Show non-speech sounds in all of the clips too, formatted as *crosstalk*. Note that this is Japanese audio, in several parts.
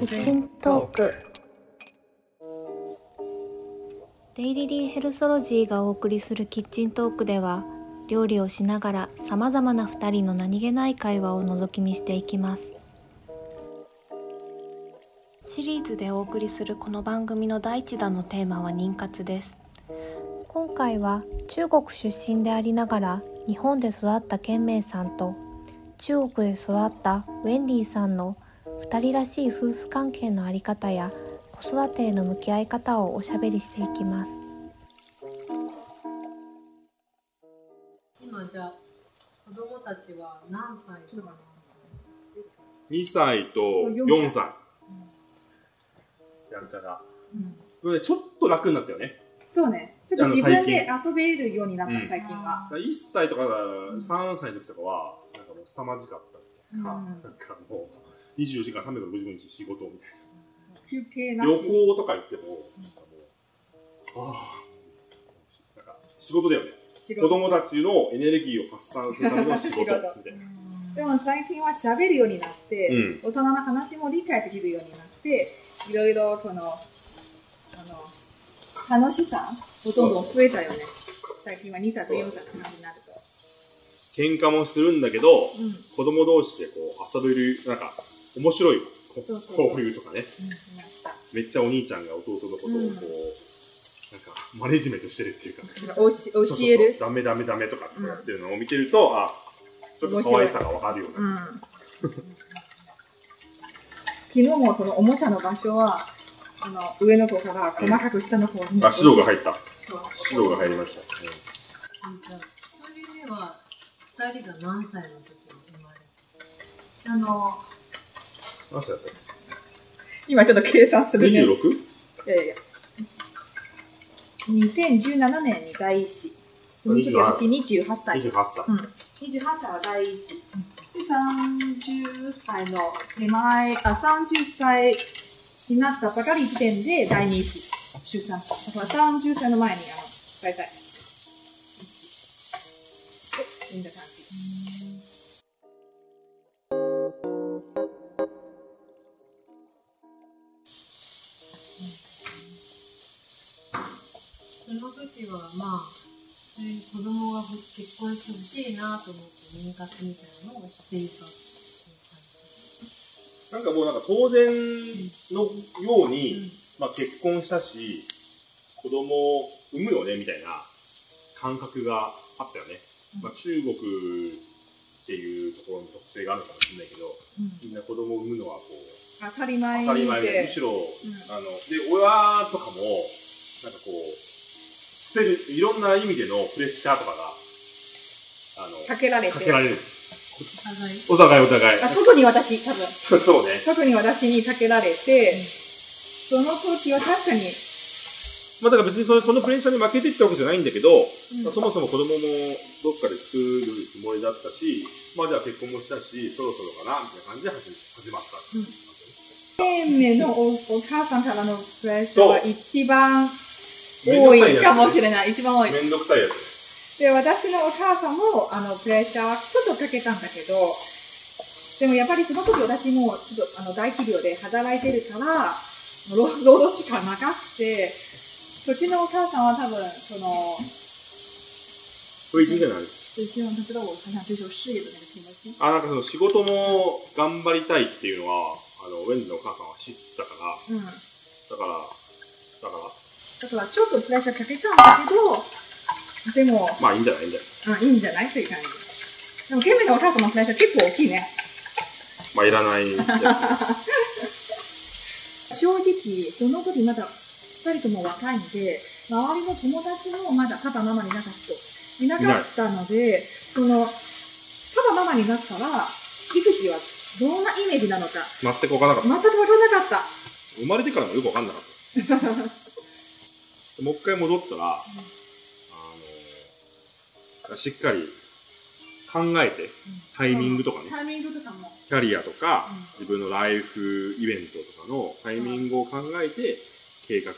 キッチントーク。デイリリーヘルソロジーがお送りするキッチントークでは料理をしながらさまざまな2人の何気ない会話を覗き見していきます。シリーズでお送りするこの番組の第一弾のテーマは妊活です。今回は中国出身でありながら日本で育ったケンメイさんと中国で育ったウェンディさんの2人らしい夫婦関係のあり方や子育てへの向き合い方をおしゃべりしていきます今じゃあ子供たちは何歳とか2歳？と4歳。やんちゃだ。うんこれねちょっと楽になったよね。そうね。ちょっと自分で遊べるようになった、うん最近は。1歳とか3歳の時とかは、なんかもう凄まじかったっていうか、うんなんかもう24時間365日仕事みたい休憩な。なし。旅行とか行っても、なんかもう、ああ、なんか仕事だよね。子供たちのエネルギーを発散するための仕事 *laughs* みたいな。でも最近は喋るようになって、うん大人の話も理解できるようになって、いろいろこの、あの、楽しさほとんど増えたよね。最近は2歳と4歳の話になると。喧嘩もするんだけど、うん。子供同士でこう遊べる、なんか、面白いこそうそうそう交流とかね。めっちゃお兄ちゃんが弟のことをこう、うんなんか、マネジメントしてるっていうか、教そうそうそうえる？ダメダメダメとかってやってるのを見てると、あ、ちょっと可愛さがわかるよううな。ん。昨日もこのおもちゃの場所は、あの、上の方から細かく下の方に。あ、指導が入った。そう指導が入りました。じゃあ一人目は二人が何歳の時に生まれあの、何歳だった今ちょっと計算するね。?26? いやいや。2017年に第一子。その時私28歳です。28歳うん。28歳は第一子。で、30歳の手前、あ、30歳になったばかり時点で第二子出産した。だから30歳の前に、あの、大体、一子。で、みんな感はまあ普通に子供が結婚してほしいなと思って妊活みたいなのをしていたっていうなんかもうなんか当然のよう感に、じ。まあ結婚したし、子供を産むよねみたいな感覚があったよね。まあ中国っていうところの特性があるのかもしれないけど、みんな子供を産むのはこう、当たり前当たり前で、むしろ、あの、で、親とかも、なんかこう、捨てる、いろんな意味でのプレッシャーとかが、あの、かけられて。かけられる。お互いお互い特に私、多分。そうそうね。特に私にかけられて、その時は確かに、まあだから別にそのそのプレッシャーに負けてってわけじゃないんだけど、うんまあそもそも子供もどっかで作るつもりだったし、まあじゃあ結婚もしたし、そろそろかな、みたいな感じで始始まったう感じ生命のおお母さんからのプレッシャーは一番多いかもしれない。一番多い。めんどくさいやつ。で、私のお母さんも、あの、プレッシャーはちょっとかけたんだけど、でもやっぱりその時私もちょっとあの大企業で働いてるから、労労働時間長くて、そっちのお母さんは多分、その、これ聞いてない就希望他知道我很想追求事业的那个気持ち。あ、なんかその仕事も頑張りたいっていうのは、あの、ウェンズのお母さんは知ったから、うん。だから、だから、だからちょっとプレッシャーかけたんだけど、でも、まあいいんじゃないいいんじゃないあいいんじゃないという感じ。でも、ケミのお母さんのプレッシャー結構大きいね。まあいらないや *laughs* 正直、その時まだ二人とも若いんで、周りの友達もまだパパママになった人いなかったので、その、パパママになったら、育児はどんなイメージなのか、つ。全くわからなかった。全く分からなかった。生まれてからもよくわかんなかった。*laughs* もう一回戻ったら、あの、しっかり考えて、タイミングとかね、タイミングとかも。キャリアとかうん、自分のライフイベントとかのタイミングを考えて、計画。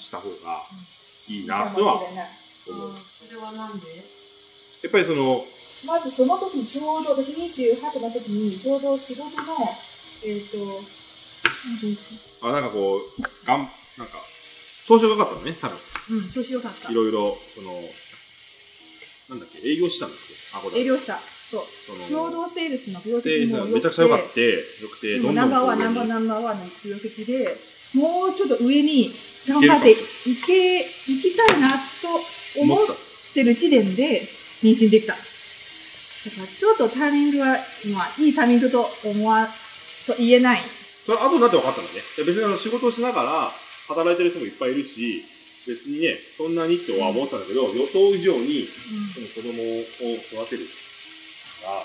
した方がいいなとは思う。それはなんで？やっぱりその、まずその時ちょうど、私28の時にちょうど仕事の、えっ、と、あ、なんかこう、がん、なんか、調子が良かったのね、多分。うん、調子よかったい。ろいろ、その、なんだっけ、営業したんですよ。あ、これ。営業した。そう。その共同セールスの業で績もめちゃくちゃ良かって、良くて、でどんどんもナンバーワン、ナンバーナンバーワンの業績で、もうちょっと上に頑張っていけ、行きたいなと思ってた。てる時点で妊娠できた。だからちょっとタイミングは、まあ、いいタイミングと思わ、と言えない。それ後になって分かったんだね。で別にあの仕事をしながら働いてる人もいっぱいいるし、別にね、そんなにっては思ったんだけど、予想以上にその子供を育てるから、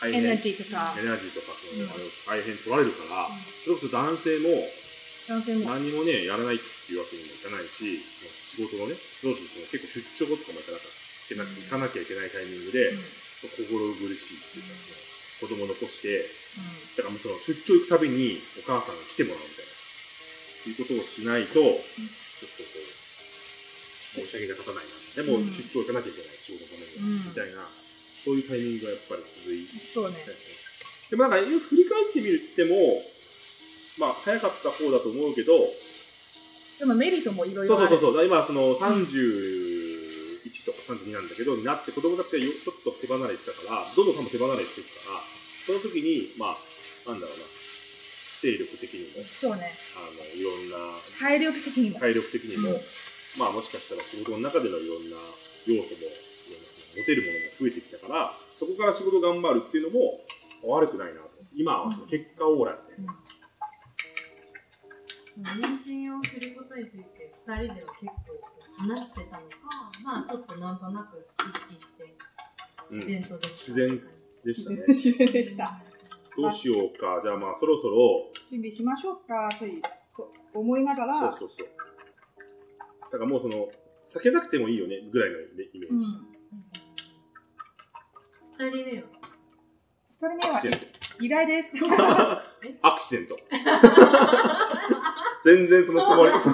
大変。エナジーとか、エナジーとかその、うんあれを大変取られるから、それこそ男性も男性も。何にもね、やらないっていうわけにもいかないし、仕事のね、どうしよう結構出張とかも行かなきゃ行かなきゃいけないタイミングで、心苦しいっていうか、その子供残して、だからもうその出張行くたびにお母さんが来てもらうみたいな、いうことをしないと、ちょっとこう、申し訳が立たないな。でもうん出張行かなきゃいけない仕事のために、うんみたいな、そういうタイミングがやっぱり続いて、そうね。でもなんか振り返ってみても、まあ早かった方だと思うけど、でもメリットもいろいろある。そうそうそうそう、今その31とか32なんだけど、になって子供たちがよちょっと手離れしたから、どんどん多分手離れしていくから、その時に、まあ、なんだろうな、勢力的にも、そうね。あの、いろんな、体力的にも。体力的にも、うんまあもしかしたら仕事の中でのいろんな要素も、いろんなその持てるものも増えてきたから、そこから仕事頑張るっていうのも悪くないなと。今はその結果オーライで、妊娠をすることについて2人では結構話してたのかまあちょっとなんとなく意識して自然とできた自然でしたね。*laughs* 自然でした。どうしようか。じゃあまあそろそろ、準備しましょうかというと思いながら、そうそうそう。だからもうその、避けなくてもいいよね、ぐらいのイメージ。うん、2人目は？二人目はアクシデン依頼です。ト。*laughs* アクシデント。*laughs* 全然そのつもり。そ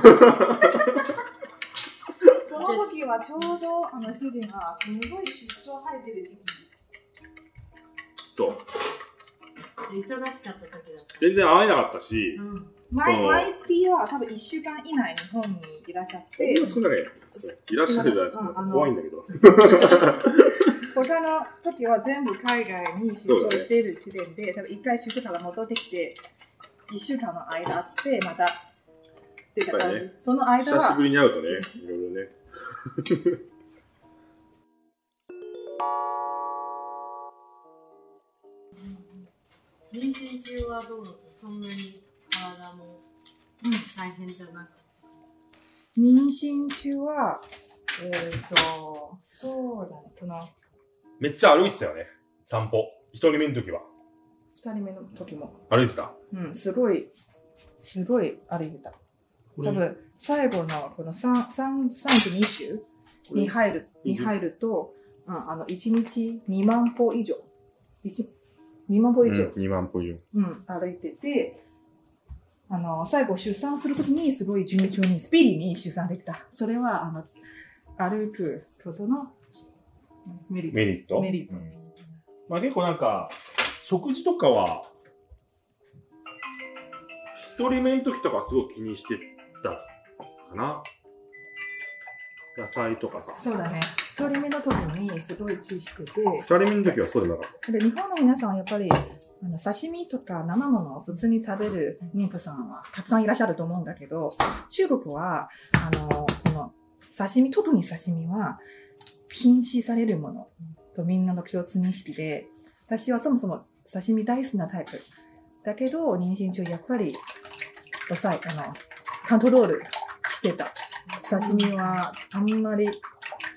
の時はちょうどあの主人がすごい出張入ってる時期。そう。忙しかった時だっ全然会えなかったした、、うん毎月は多分1週間以内日本にいらっしゃってそんな、少ないね。いらっしゃるじゃうんあの怖いんだけど。*laughs* 他の時は全部海外に出張している時点で、多分一回出張から戻ってきて、1週間の間あって、また、っていうかねその間は、久しぶりに会うとね、いろいろね。妊娠中はどうだったそんなに体も大変じゃなく妊娠中は、えっ、と、そうだね、このめっちゃ歩いてたよね。散歩。一人目の時は。2人目の時も、歩いてた？うん、すごい、すごい歩いてた。多分、最後のこの3 3 32週に入る、に入ると、うん、あの、1日2万歩以上。1 2万歩以上、2万歩以上。うん、歩いてて、あの、最後出産するときにすごい順調に、スピーディーに出産できた。それは、あの、歩くことのうんメリット。メリット？メリットうんまあ結構なんか、食事とかは、一人目の時とかすごい気にしてたかな。野菜とかさ。そうだね。一人目の時にすごい注意してて、二人目の時はそうでなかった。で日本の皆さんはやっぱり、あの刺身とか生ものを普通に食べる妊婦さんはたくさんいらっしゃると思うんだけど、中国は、あの、この刺身、特に刺身は禁止されるものとみんなの共通認識で、私はそもそも刺身大好きなタイプ。だけど、妊娠中やっぱり、抑え、あの、コントロールしてた。刺身はあんまり、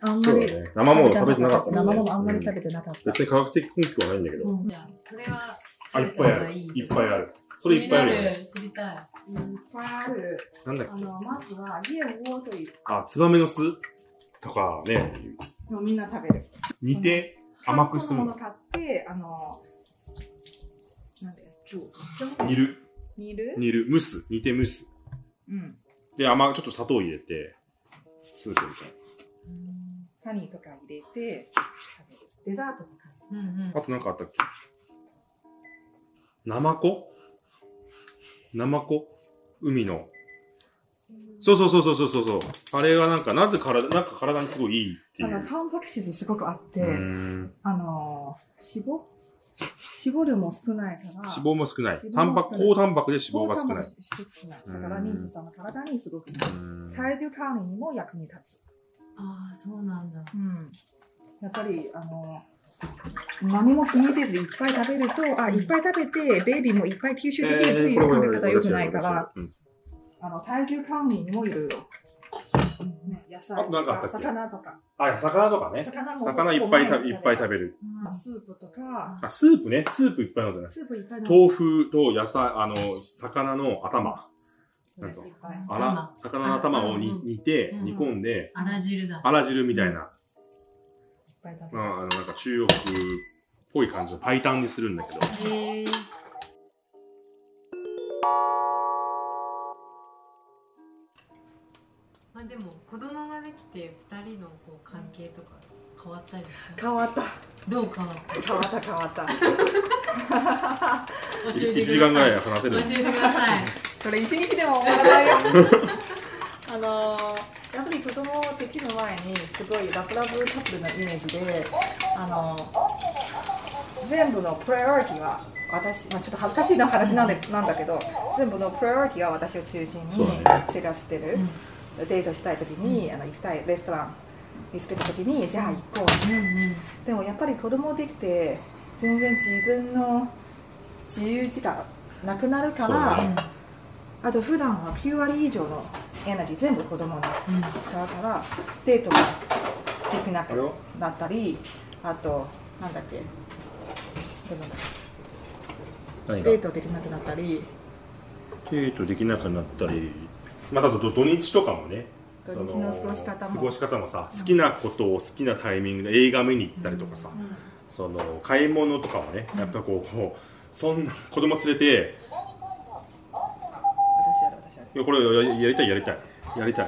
あんまりそうだね。生もの食べてなかった生ものあんまりうん食べてなかった。別に科学的根拠はないんだけど。うんじゃあこれはあ、いっぱいある。いっぱいある。それいっぱいあるよね。知りたいいっぱいある。なんだっけ？あの、まずは、家をというあ、ツバメの巣とかね、のをみんな食べる。煮て甘くするののもの。買って、あの、なんで、煮煮る。煮る？煮る。蒸す。煮て蒸す。うん。で、甘、ちょっと砂糖入れて、スープみたいハニーとか入れて、食べる。デザートの感じ。うんうんな。あとなんかあったっけ？ナマコ？ナマコ？海の。そうそうそうそうそうそうそう。あれがなんか、なぜ体、なんか体にすごいいいっていあの、う。タンパク質すごくあって、うーんあの、脂肪？脂肪量も少ないから。脂肪も少ないタンパク、高タンパクで脂肪が少ない。高タンパク質少ない。だから、うん妊婦さんの体にすごくいい。うーん体重管理にも役に立つ。ああ、そうなんだ。うん。やっぱり、あの、何も気にせずいっぱい食べると、あ、いっぱい食べて、ベイビーもいっぱい吸収できるという考え方は良くないから、うんあの、体重管理にもいろいろ。ね、野菜あとなんか魚とか。あ、魚とかね。魚も魚いっぱいたいっぱい食べる。うんスープとか、あ、スープね。スープいっぱい飲んでない。スープいっぱい飲む豆腐と野菜、あの、魚の頭。なんぞあら、魚の頭をにうん煮て、うん煮込んで、あら汁だ。あら汁みたいな、いっぱい食べる。うん、あの、なんか中国っぽい感じのパイタンにするんだけど。へえ。まあでも子供ができて二人のこう関係とか変わったりした変わった。どう変わった？変わった変わった。教えてください1時間ぐらい話せる教。えてくださいそれ一日でも終わらないよ。*laughs* あのーやっぱり子供できる前にすごいラブラブカップルのイメージで、あのー全部のプライオリティは私、まあ、ちょっと恥ずかしいな話なんでなんだけど全部のプライオリティは私を中心に生活してる、デートしたい時に、あの行きたいレストラン見つけた時にじゃあ行こう。うんうんでもやっぱり子供できて全然自分の自由時間なくなるから、あと普段は9割以上のエナジー全部子供に使うからデートができなくなったりあとなんだっけ？デートできなくなったり。デートできなくなったり、また、土日とかもね。土日の過ごし方も。過ごし方もさ、好きなことを好きなタイミングで映画見に行ったりとかさ、その買い物とかもね、やっぱこう、こうそんな子供連れて、いやこれややりたいやりたい。やりたい。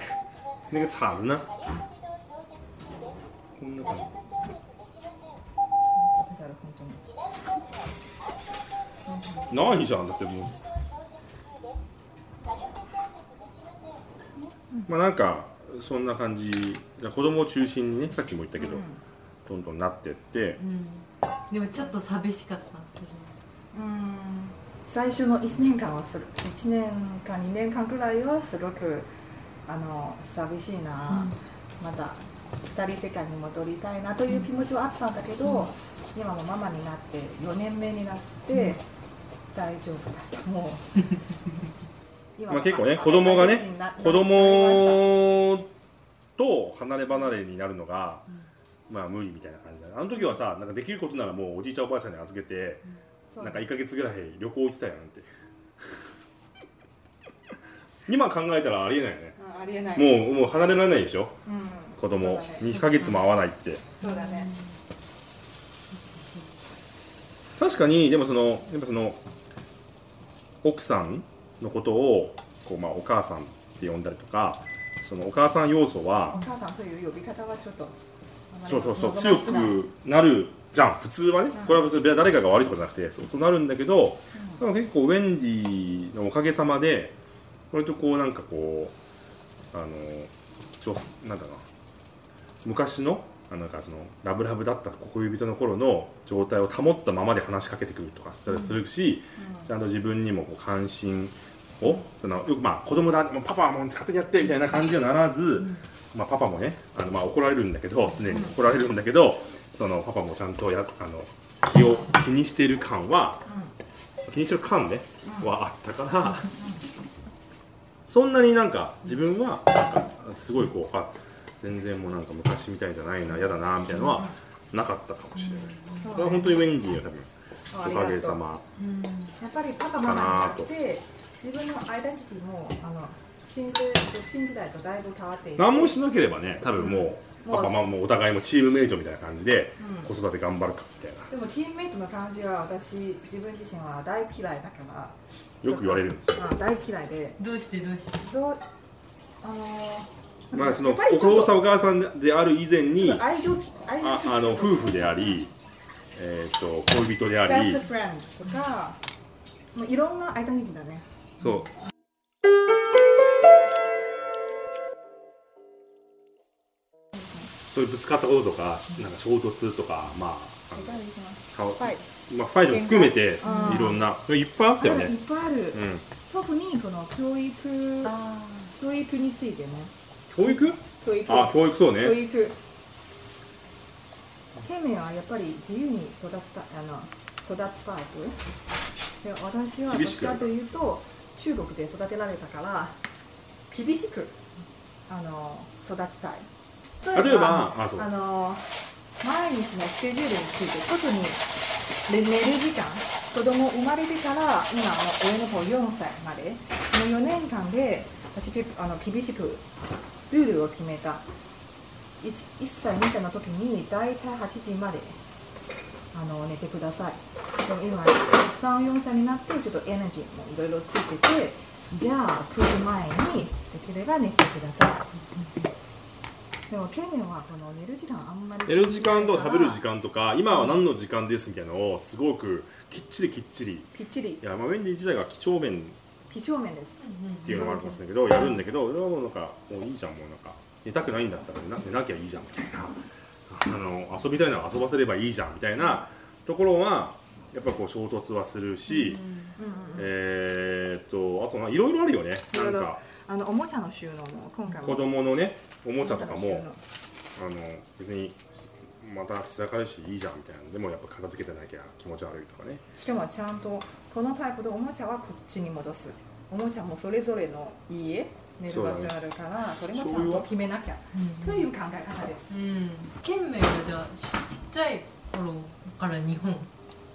那个铲子呢こんな感じ。ないじゃんだってもう。まあなんかそんな感じ。子供を中心にねさっきも言ったけど、どんどんなってって。うん。でもちょっと寂しかったうん最初の1年間はする1年か2年間くらいはすごくあの寂しいな、また2人世界に戻りたいなという気持ちはあったんだけど、今もママになって4年目になって、大丈夫だともう。*laughs* 今まあ結構ねあ子供がね子供と離れ離れになるのが、まあ無理みたいな感じだ。ねあの時はさなんかできることならもうおじいちゃんおばあちゃんに預けて、なんか1ヶ月ぐらい旅行行ってたよなんて。*laughs* 今考えたらありえないよね。うんありえない。もうもう離れられないでしょ？うん。子供、ね。2ヶ月も会わないって。そうだね。確かにでもそのやっぱその奥さんのことをこう、まあ、お母さんって呼んだりとかそのお母さん要素おは母さんという呼び方はちょっとそうそうそう望強くなるじゃん。普通はねこれは別に誰かが悪いとかじゃなくてそうそうなるんだけどでも結構ウェンディのおかげさまで割とこうなんかこうあの女なんだろうな。昔のあのなんかそのラブラブだった恋人の頃の状態を保ったままで話しかけてくるとかしたりするし、ちゃんと自分にもこう関心をそのよくまあ子供だもうパパはもう勝手にやってみたいな感じにはならず、まあ、パパもねあのまあ怒られるんだけど常に怒られるんだけどそのパパもちゃんとやあの気を気にしてる感は、気にしてる感ね、はあったから、そんなになんか自分はなんかすごいこうあ全然もうなんか昔みたいじゃないな嫌だなみたいなのはなかったかもしれない、そうそれは本当にウェンディーの多分あおかげりがとうさまやっぱりパパママになって自分のアイデンティティもあの新時独身時代とだいぶ変わっていて何もしなければね多分もう、う。んパパママもお互いもチームメイトみたいな感じでうん。子育て頑張るかみたいなでもチームメイトの感じは私自分自身は大嫌いだからよく言われるんですよ。あ大嫌いで。どうしてどうして？どうあのーまあそのおやっぱりちょっと父さんお母さんである以前に愛情愛情ああの夫婦であり、えー、と恋人であり。ベストフレンドとかもういろんなアイデンティティだね。そうそういうぶつかったこととかなんか衝突とかまああのはい。まあ、ファイルも含めていろんな。いっぱいあったよあるいっねぱいある、うん。特にこの教育教育についてね。教育？教育。あ教育そう教ね育ヘメはやっぱり自由に育ちたあの育つタイプ？で私はどっちかというと中国で育てられたから厳しくあの育ちたい例えばあの毎日のスケジュールについて特に寝寝る時間子供生まれてから今の上の子4歳までの4年間で私あの厳しくルールを決めた。1, 1歳2歳の時に大体8時まであの寝てください。でも今34歳になってちょっとエナジーもいろいろついててじゃあ9時前にできれば寝てくださいでもケネはこの寝る時間あんまり寝る時間と食べる時間とか今は何の時間ですみたいなのをすごくきっちりきっちり。きっちり。いや、まあ、ウェンディ自体が几帳面。っ几帳面です。ていうのもあるかもしれないけどやるんだけど俺はもうなんかもういいじゃんもうなんか寝たくないんだったら寝なきゃいいじゃんみたいな。あの遊びたいなら遊ばせればいいじゃんみたいなところはやっぱこう衝突はするし、えーっとあとないろいろあるよね。ないんかあのおもちゃの収納も今回も。子供のねおもちゃとかもあの別にまた散らかるしいいじゃんみたいな。のでもやっぱ片付けてなきゃ気持ち悪いとかね。しかもちゃんとこのタイプでおもちゃはこっちに戻す。おもちゃもそれぞれの家寝る場所あるからそ,、れもちゃんと決めなきゃ。という考え方です。うん。県名がじゃあちっちゃい頃から日本。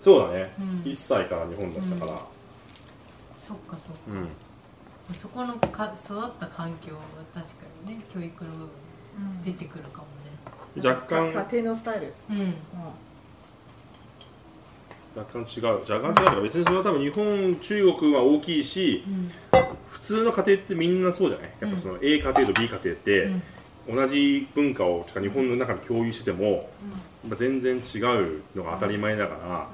そうだね、うん。1歳から日本だったから。そっかそっか。うん、そこのか育った環境は確かにね教育の部分出てくるかも若干。家庭のスタイル、ねうん。若干違う。若干違うとか別にそれは多分日本中国は大きいしうん。普通の家庭ってみんなそうじゃない？やっぱその A 家庭と B 家庭って、同じ文化をとか日本の中で共有してても、やっぱ全然違うのが当たり前だか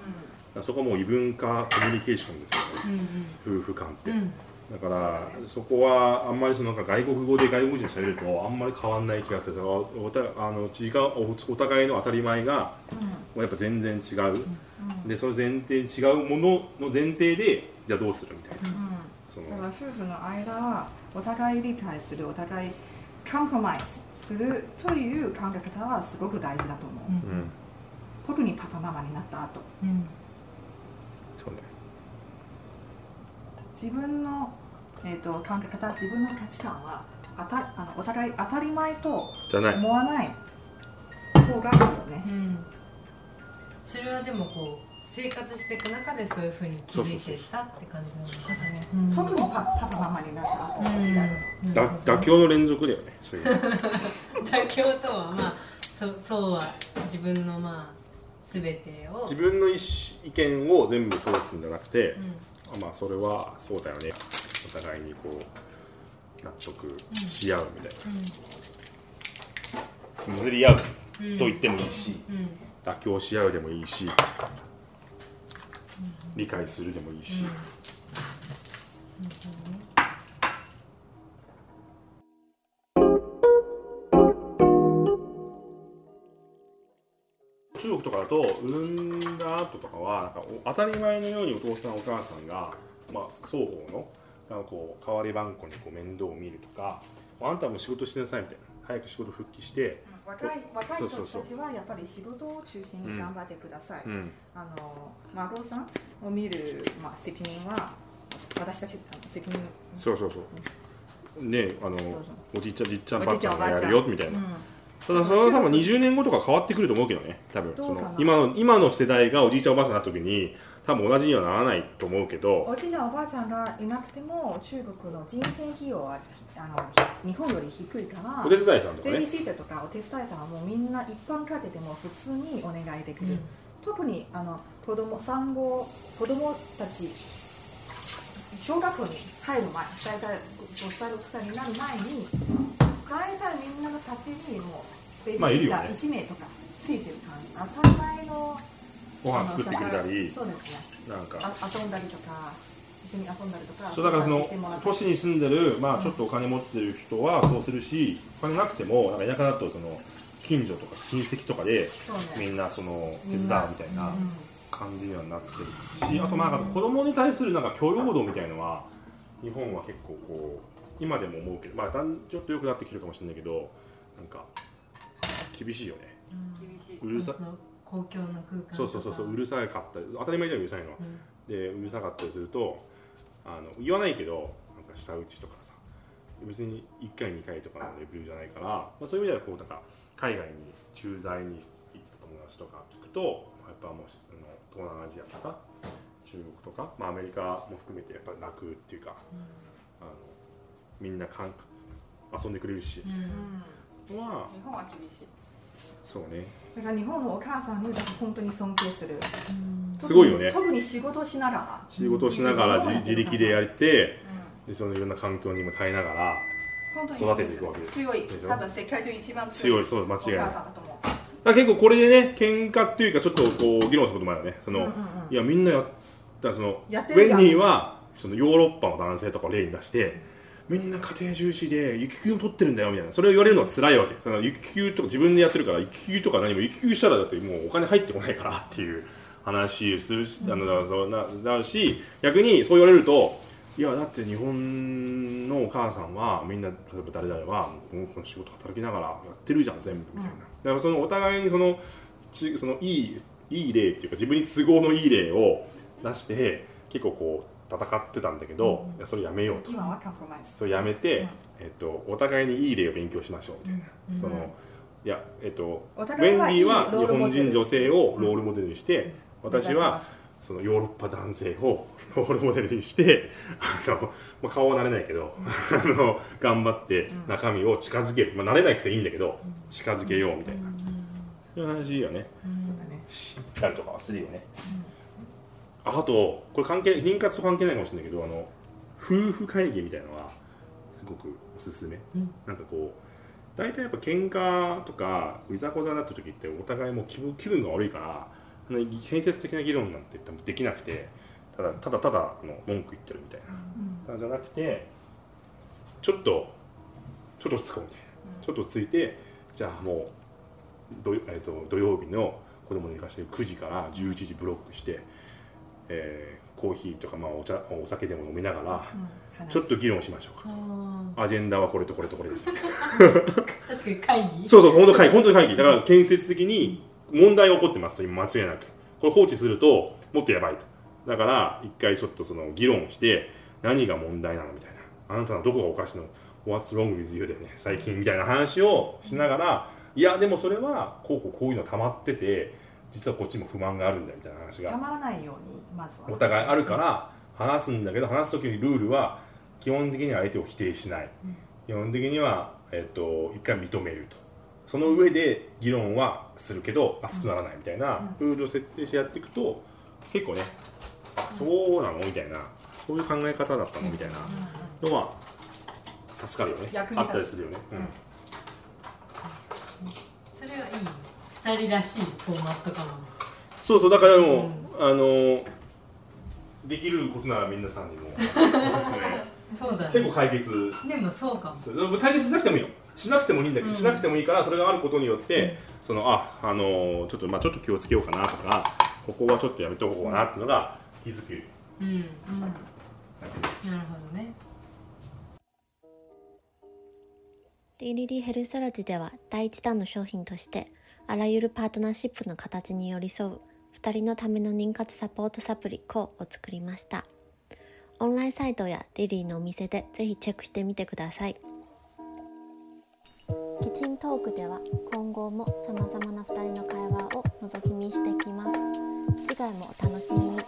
ら、そこはもう異文化コミュニケーションですよね。うん。夫婦間って、うんだからそこはあんまりそのなんか外国語で外国人が喋るとあんまり変わんない気がする。おおたあの違うおお互いの当たり前がもうやっぱ全然違う、でその前提違うものの前提でじゃあどうするみたいな、その。だから夫婦の間はお互い理解するお互いカンプロマイズするという考え方はすごく大事だと思う、うん。特にパパママになった後。うん。そうね自分の、えー、と考え方自分の価値観はあたあのお互い当たり前とじゃない。思わない方がいいよね。うん。それはでもこう生活していく中でそういうふうに気づいてたって感じなんですかね。うん。特にパパパママになった後うんだ妥協の連続だよねそういうの。*laughs* 妥協とはまあそそうは自分のまあ全てを。自分の意思意見を全部通すんじゃなくて、うまあそれはそうだよねお互いにこう納得し合うみたいな、譲り合うとん言ってもいいし、妥協し合うでもいいし、理解するでもいいし、中国とかだと産んだ後とかはなんかお当たり前のようにお父さんお母さんが、まあ、双方のなんかこう代わり番号にこう面倒を見るとかあんたも仕事しなさいみたいな。早く仕事復帰して、若い若い人たちはやっぱり仕事を中心に頑張ってください、うん、あの孫さんを見る、まあ、責任は私たち責任。そうそうそう。ねあのおじいちゃんじっちゃんおばあちゃんがやるよみたいな、うんただそれは多分20年後とか変わってくると思うけどね。多分その今の今の世代がおじいちゃんおばあちゃんになった時に多分同じにはならないと思うけど。おじいちゃんおばあちゃんがいなくても中国の人件費用はあの日本より低いからお手伝いさんとかベビーねシッターとかお手伝いさんはもうみんな一般家庭でも普通にお願いできる、うん。特にあの子供産後子供たち小学校に入る前大体5歳6歳になる前に大体みんなの立ちにもうベビーシッターまあいるよね。1名とかついてる感じ、当たり前のご飯作ってくれたり。そうですね。なんか。あ遊んだりとか一緒に遊んだりとかそうだからその都市に住んでる、まあ、ちょっとお金持ってる人はそうするしお金なくてもなんか田舎だとその近所とか親戚とかでみんなその手伝うみたいなうん。感じにはなってるしあとまあ子供に対するなんか許容度みたいのは日本は結構こう今でも思うけどまあだんちょっと良くなってきてるかもしれないけどなんか厳しいよね。うるさ公共の空間そうそうそうそううるさかった。り当たり前じゃんうるさいのは。うん。でうるさかったりするとあの言わないけどなんか舌打ちとかさ別に1回2回とかのレベルじゃないから、まあ、そういう意味ではこうなんか海外に駐在に行ってた友達とか聞くとやっぱもうあの東南アジアとか中国とか、まあ、アメリカも含めてやっぱ楽っていうか、あのみんなかん遊んでくれるし。う、ん。うんまあ。日本は厳しい。そうね。だから日本のお母さんに本当に尊敬する。すごいよね。特に仕事しながら。仕事をしながら自自力でやってうん。でそのいろんな環境にも耐えながら育てていくわけです。強い。多分世界中一番強いそう間違いない。お母さんだ結構これでね喧嘩っていうかちょっとこう議論することもあるよね。その、うんうんうん。いやみんなやったそのウェンディはそのヨーロッパの男性とかを例に出してみんな家庭重視で育休を取ってるんだよみたいな。それを言われるのは辛いわけ。その育休とか自分でやってるから育休とか何も育休したらだってもうお金入ってこないからっていう話をするし、あのそうななるし逆にそう言われるといやだって日本のお母さんはみんな例えば誰々はもうこの仕事働きながらやってるじゃん全部みたいな、だからそのお互いにそのちそのいいいい例っていうか自分に都合のいい例を出して結構こう戦ってたんだけど、いやそれやめようと。今はカンプロマイズそれやめて、うん。えっと、お互いにいい例を勉強しましょうみたいな、うん。そのいやえっとおウェンディは日本人女性をロールモデルにして、私はそのヨーロッパ男性をロールモデルにしてあの、まあ、顔は慣れないけど、あの頑張って中身を近づける、まあ、慣れなくていいんだけど近づけようみたいな、そういう話よね。そうだね。知ったりとかはするよね、ああとこれ関係妊活と関係ないかもしれないけどあの夫婦会議みたいなのはすごくおすすめ、うん。なんかこう大体やっぱ喧嘩とかいざこざになった時ってお互いもう気分気分が悪いから建設的な議論なんてできなくてただただただの文句言ってるみたいな、じゃなくてちょっとちょっと落ち着こうみたいな、ちょっと落ち着いてじゃあもう土,、えー、と土曜日の子供に寝かして9時から11時ブロックして、えーコーヒーとか、まあ、お茶お酒でも飲みながら、うんちょっと議論しましょうか。あアジェンダはこれとこれとこれです。ー確かに会議。そうそう本当会議本当に会議。だから建設的に問題が起こってますと今間違いなく。これ放置するともっとやばいと。だから一回ちょっとその議論して何が問題なのみたいな。あなたのどこがおかしいの？What's wrong with you? だよね。最近みたいな話をしながらいやでもそれはこうこうこういうの溜まってて実はこっちも不満があるんだみたいな話がたまらないようにまずは。お互いあるから話すんだけど話す時にルールは基本的には相手を否定しない、基本的には、えっと一回認めると。その上で議論はするけど熱くならないみたいなルールを設定してやっていくと結構ねそうなのみたいなそういう考え方だったのみたいなのは助かるよね。あったりするよね、うん人らしいフォーマットかな。そうそうだからでも、うん、あのできることなら皆さんにもおすすめ。*laughs* そうだ、ね、結構解決。でもそうかも。解決しなくてもいいよしなくてもいいんだけど、うん、しなくてもいいからそれがあることによって、うん、そのああのちょっとまあちょっと気をつけようかなとかここはちょっとやめとこうかなっていうのが気づくうん、うん、なるほどね。デイリリヘルソラジでは第1弾の商品としてあらゆるパートナーシップの形に寄り添う2人のための妊活サポートサプリ CO を作りました。オンラインサイトやデリーのお店でぜひチェックしてみてください。キチントークでは今後も様々な2人の会話を覗き見していきます。次回もお楽しみに。